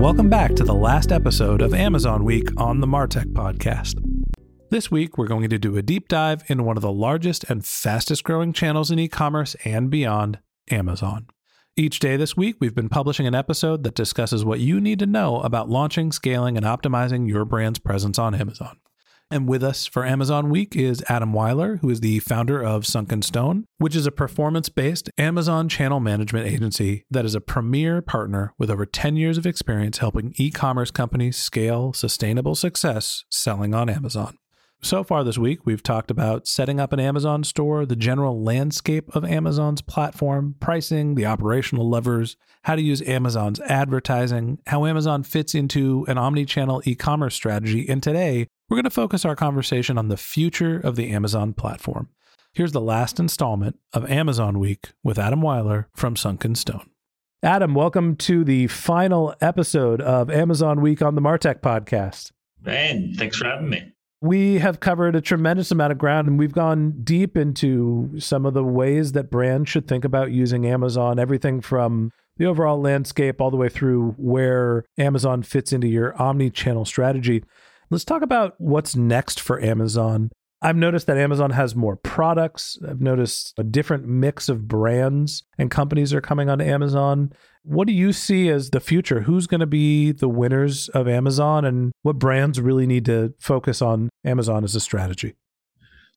Welcome back to the last episode of Amazon Week on the Martech Podcast. This week, we're going to do a deep dive into one of the largest and fastest growing channels in e commerce and beyond Amazon. Each day this week, we've been publishing an episode that discusses what you need to know about launching, scaling, and optimizing your brand's presence on Amazon. And with us for Amazon Week is Adam Weiler, who is the founder of Sunken Stone, which is a performance based Amazon channel management agency that is a premier partner with over 10 years of experience helping e commerce companies scale sustainable success selling on Amazon. So far this week, we've talked about setting up an Amazon store, the general landscape of Amazon's platform, pricing, the operational levers, how to use Amazon's advertising, how Amazon fits into an omni channel e commerce strategy, and today we're going to focus our conversation on the future of the Amazon platform. Here's the last installment of Amazon Week with Adam Weiler from Sunken Stone. Adam, welcome to the final episode of Amazon Week on the Martech podcast. Ben, thanks for having me. We have covered a tremendous amount of ground and we've gone deep into some of the ways that brands should think about using Amazon, everything from the overall landscape all the way through where Amazon fits into your omni channel strategy. Let's talk about what's next for Amazon. I've noticed that Amazon has more products. I've noticed a different mix of brands and companies are coming on Amazon. What do you see as the future? Who's going to be the winners of Amazon and what brands really need to focus on Amazon as a strategy?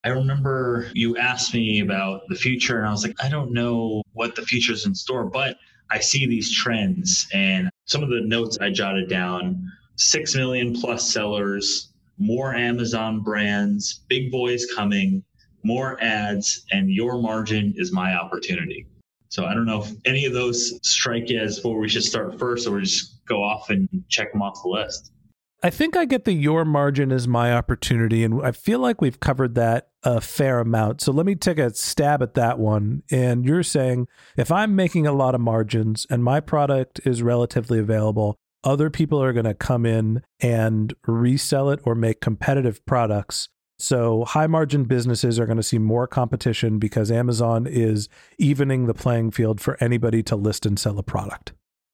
I remember you asked me about the future, and I was like, I don't know what the future is in store, but I see these trends. And some of the notes I jotted down 6 million plus sellers, more Amazon brands, big boys coming, more ads, and your margin is my opportunity. So I don't know if any of those strike as where we should start first, or just go off and check them off the list. I think I get the your margin is my opportunity, and I feel like we've covered that a fair amount. So let me take a stab at that one. And you're saying if I'm making a lot of margins and my product is relatively available, other people are going to come in and resell it or make competitive products. So high margin businesses are going to see more competition because Amazon is evening the playing field for anybody to list and sell a product.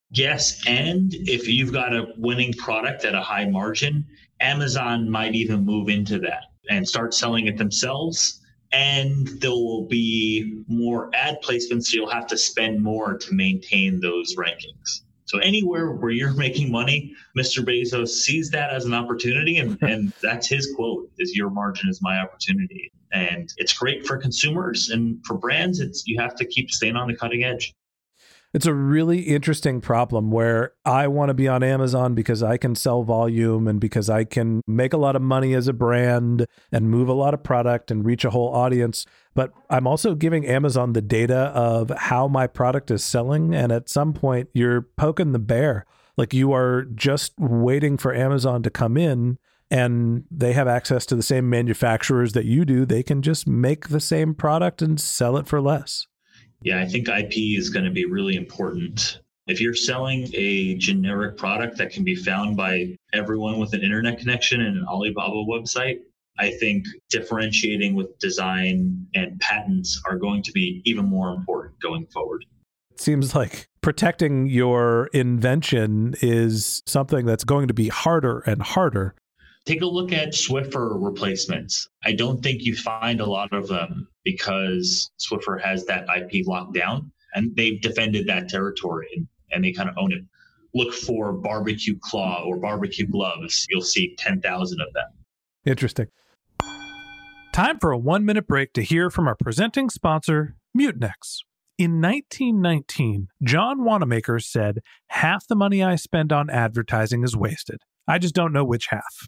Yes, and if you've got a winning product at a high margin, Amazon might even move into that and start selling it themselves. And there will be more ad placements, so you'll have to spend more to maintain those rankings. So anywhere where you're making money, Mr. Bezos sees that as an opportunity, and, and that's his quote: "Is your margin is my opportunity." And it's great for consumers and for brands. It's you have to keep staying on the cutting edge. It's a really interesting problem where I want to be on Amazon because I can sell volume and because I can make a lot of money as a brand and move a lot of product and reach a whole audience. But I'm also giving Amazon the data of how my product is selling. And at some point, you're poking the bear. Like you are just waiting for Amazon to come in and they have access to the same manufacturers that you do. They can just make the same product and sell it for less. Yeah, I think IP is going to be really important. If you're selling a generic product that can be found by everyone with an internet connection and an Alibaba website, I think differentiating with design and patents are going to be even more important going forward. It seems like protecting your invention is something that's going to be harder and harder. Take a look at Swiffer replacements. I don't think you find a lot of them because Swiffer has that IP locked down and they've defended that territory and, and they kind of own it. Look for barbecue claw or barbecue gloves. You'll see 10,000 of them. Interesting. Time for a one minute break to hear from our presenting sponsor, Mutinex. In 1919, John Wanamaker said, Half the money I spend on advertising is wasted. I just don't know which half.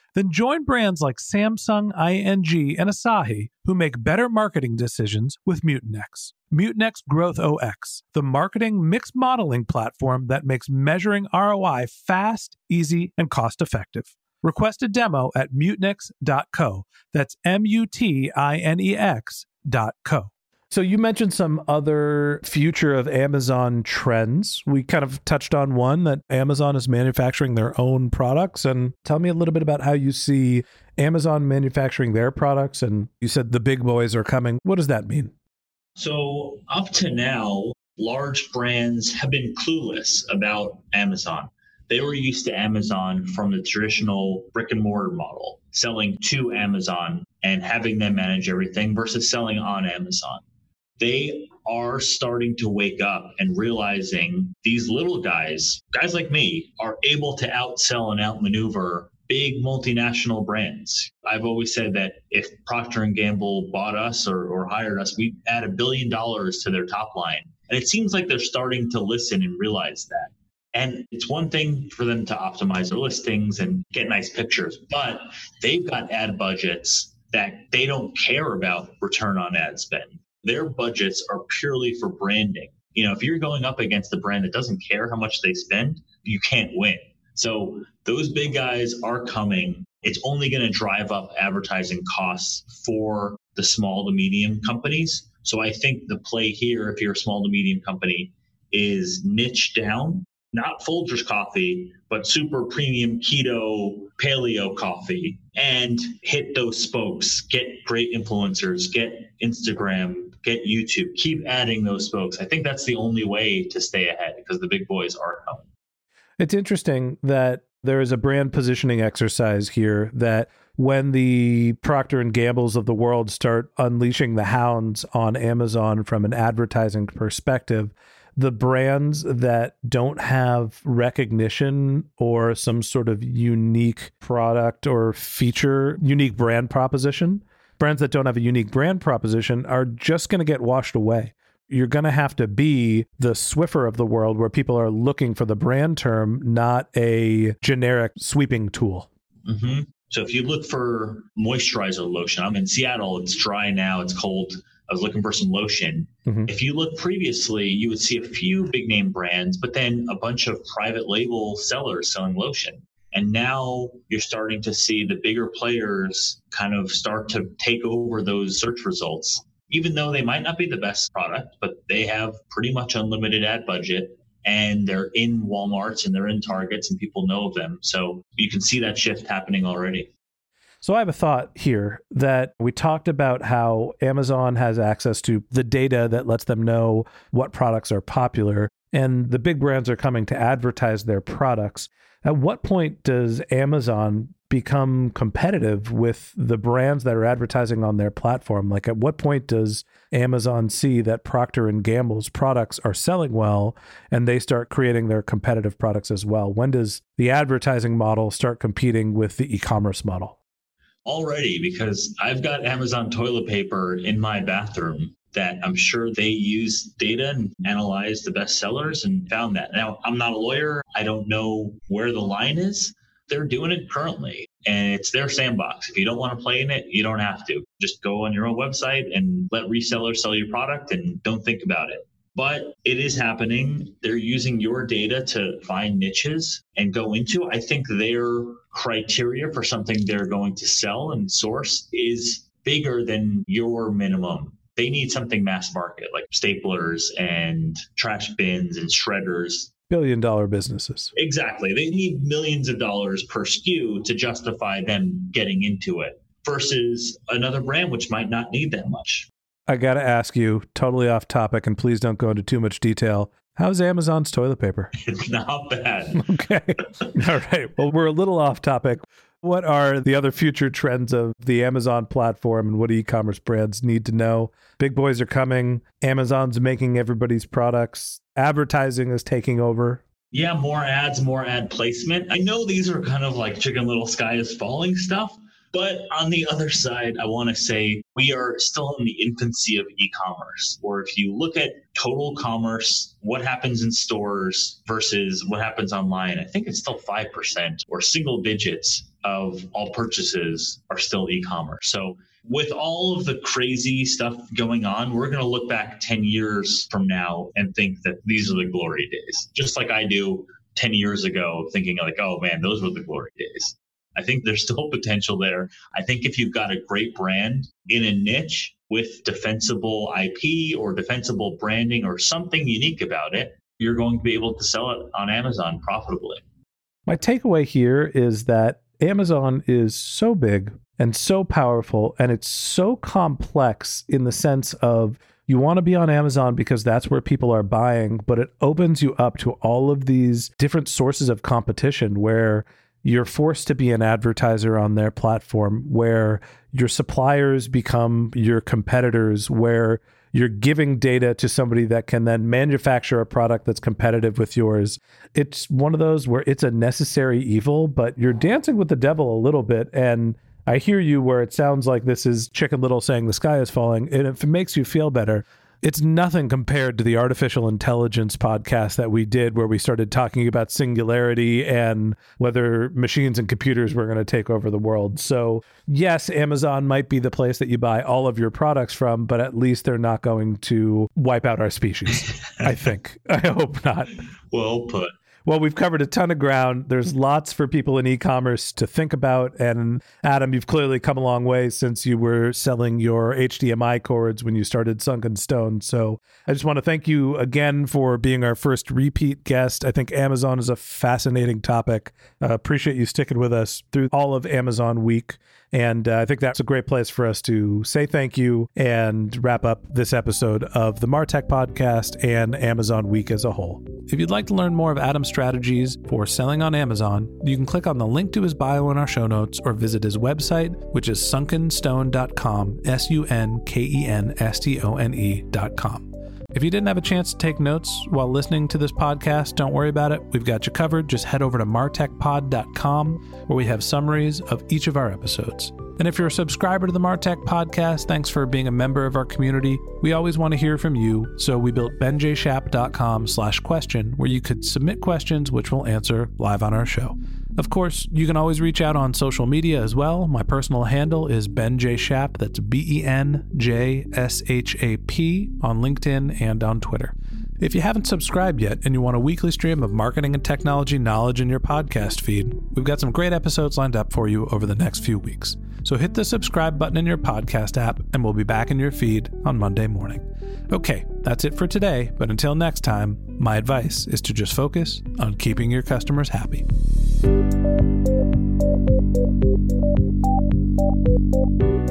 Then join brands like Samsung, ING, and Asahi who make better marketing decisions with Mutinex. Mutinex Growth OS, the marketing mix modeling platform that makes measuring ROI fast, easy, and cost effective. Request a demo at mutinex.co. That's M U T I N E X.co. So you mentioned some other future of Amazon trends. We kind of touched on one that Amazon is manufacturing their own products and tell me a little bit about how you see Amazon manufacturing their products and you said the big boys are coming. What does that mean? So, up to now, large brands have been clueless about Amazon. They were used to Amazon from the traditional brick and mortar model, selling to Amazon and having them manage everything versus selling on Amazon they are starting to wake up and realizing these little guys, guys like me, are able to outsell and outmaneuver big multinational brands. I've always said that if Procter and Gamble bought us or, or hired us, we'd add a billion dollars to their top line. And it seems like they're starting to listen and realize that. And it's one thing for them to optimize their listings and get nice pictures, but they've got ad budgets that they don't care about return on ad spend their budgets are purely for branding. You know, if you're going up against a brand that doesn't care how much they spend, you can't win. So those big guys are coming. It's only going to drive up advertising costs for the small to medium companies. So I think the play here, if you're a small to medium company, is niche down, not Folgers coffee, but super premium keto paleo coffee and hit those spokes, get great influencers, get Instagram, get YouTube, keep adding those spokes. I think that's the only way to stay ahead because the big boys are coming. It's interesting that there is a brand positioning exercise here that when the Procter and Gambles of the world start unleashing the hounds on Amazon from an advertising perspective, the brands that don't have recognition or some sort of unique product or feature, unique brand proposition, brands that don't have a unique brand proposition are just going to get washed away. You're going to have to be the Swiffer of the world where people are looking for the brand term, not a generic sweeping tool. Mm-hmm. So if you look for moisturizer lotion, I'm in Seattle, it's dry now, it's cold. I was looking for some lotion. Mm-hmm. If you look previously, you would see a few big name brands, but then a bunch of private label sellers selling lotion. And now you're starting to see the bigger players kind of start to take over those search results, even though they might not be the best product, but they have pretty much unlimited ad budget and they're in Walmarts and they're in Targets and people know of them. So you can see that shift happening already. So I have a thought here that we talked about how Amazon has access to the data that lets them know what products are popular and the big brands are coming to advertise their products. At what point does Amazon become competitive with the brands that are advertising on their platform? Like at what point does Amazon see that Procter and Gamble's products are selling well and they start creating their competitive products as well? When does the advertising model start competing with the e-commerce model? Already because I've got Amazon toilet paper in my bathroom that I'm sure they use data and analyze the best sellers and found that. Now, I'm not a lawyer. I don't know where the line is. They're doing it currently and it's their sandbox. If you don't want to play in it, you don't have to. Just go on your own website and let resellers sell your product and don't think about it but it is happening. They're using your data to find niches and go into. I think their criteria for something they're going to sell and source is bigger than your minimum. They need something mass market like staplers and trash bins and shredders. Billion dollar businesses. Exactly. They need millions of dollars per SKU to justify them getting into it versus another brand which might not need that much. I got to ask you, totally off topic, and please don't go into too much detail. How's Amazon's toilet paper? It's not bad. okay. All right. Well, we're a little off topic. What are the other future trends of the Amazon platform and what e commerce brands need to know? Big boys are coming. Amazon's making everybody's products. Advertising is taking over. Yeah, more ads, more ad placement. I know these are kind of like chicken little sky is falling stuff, but on the other side, I want to say we are still in the infancy of e commerce. Or if you look at total commerce, what happens in stores versus what happens online, I think it's still 5% or single digits of all purchases are still e commerce. So with all of the crazy stuff going on, we're going to look back 10 years from now and think that these are the glory days, just like I do 10 years ago, thinking like, oh man, those were the glory days. I think there's still potential there. I think if you've got a great brand in a niche with defensible IP or defensible branding or something unique about it, you're going to be able to sell it on Amazon profitably. My takeaway here is that Amazon is so big and so powerful, and it's so complex in the sense of you want to be on Amazon because that's where people are buying, but it opens you up to all of these different sources of competition where you're forced to be an advertiser on their platform where your suppliers become your competitors, where you're giving data to somebody that can then manufacture a product that's competitive with yours. It's one of those where it's a necessary evil, but you're dancing with the devil a little bit. And I hear you where it sounds like this is Chicken Little saying the sky is falling. And if it makes you feel better, it's nothing compared to the artificial intelligence podcast that we did where we started talking about singularity and whether machines and computers were going to take over the world. So, yes, Amazon might be the place that you buy all of your products from, but at least they're not going to wipe out our species. I think. I hope not. Well put. Well, we've covered a ton of ground. There's lots for people in e commerce to think about. And Adam, you've clearly come a long way since you were selling your HDMI cords when you started Sunken Stone. So I just want to thank you again for being our first repeat guest. I think Amazon is a fascinating topic. Uh, appreciate you sticking with us through all of Amazon week. And uh, I think that's a great place for us to say thank you and wrap up this episode of the Martech podcast and Amazon Week as a whole. If you'd like to learn more of Adam's strategies for selling on Amazon, you can click on the link to his bio in our show notes or visit his website, which is sunkenstone.com, S U N K E N S T O N E.com. If you didn't have a chance to take notes while listening to this podcast, don't worry about it. We've got you covered. Just head over to martechpod.com where we have summaries of each of our episodes. And if you're a subscriber to the Martech podcast, thanks for being a member of our community. We always want to hear from you, so we built benjshap.com slash question where you could submit questions which we'll answer live on our show. Of course, you can always reach out on social media as well. My personal handle is Ben J. Shap. That's B E N J S H A P on LinkedIn and on Twitter. If you haven't subscribed yet and you want a weekly stream of marketing and technology knowledge in your podcast feed, we've got some great episodes lined up for you over the next few weeks. So hit the subscribe button in your podcast app and we'll be back in your feed on Monday morning. Okay, that's it for today, but until next time, my advice is to just focus on keeping your customers happy. Thank you.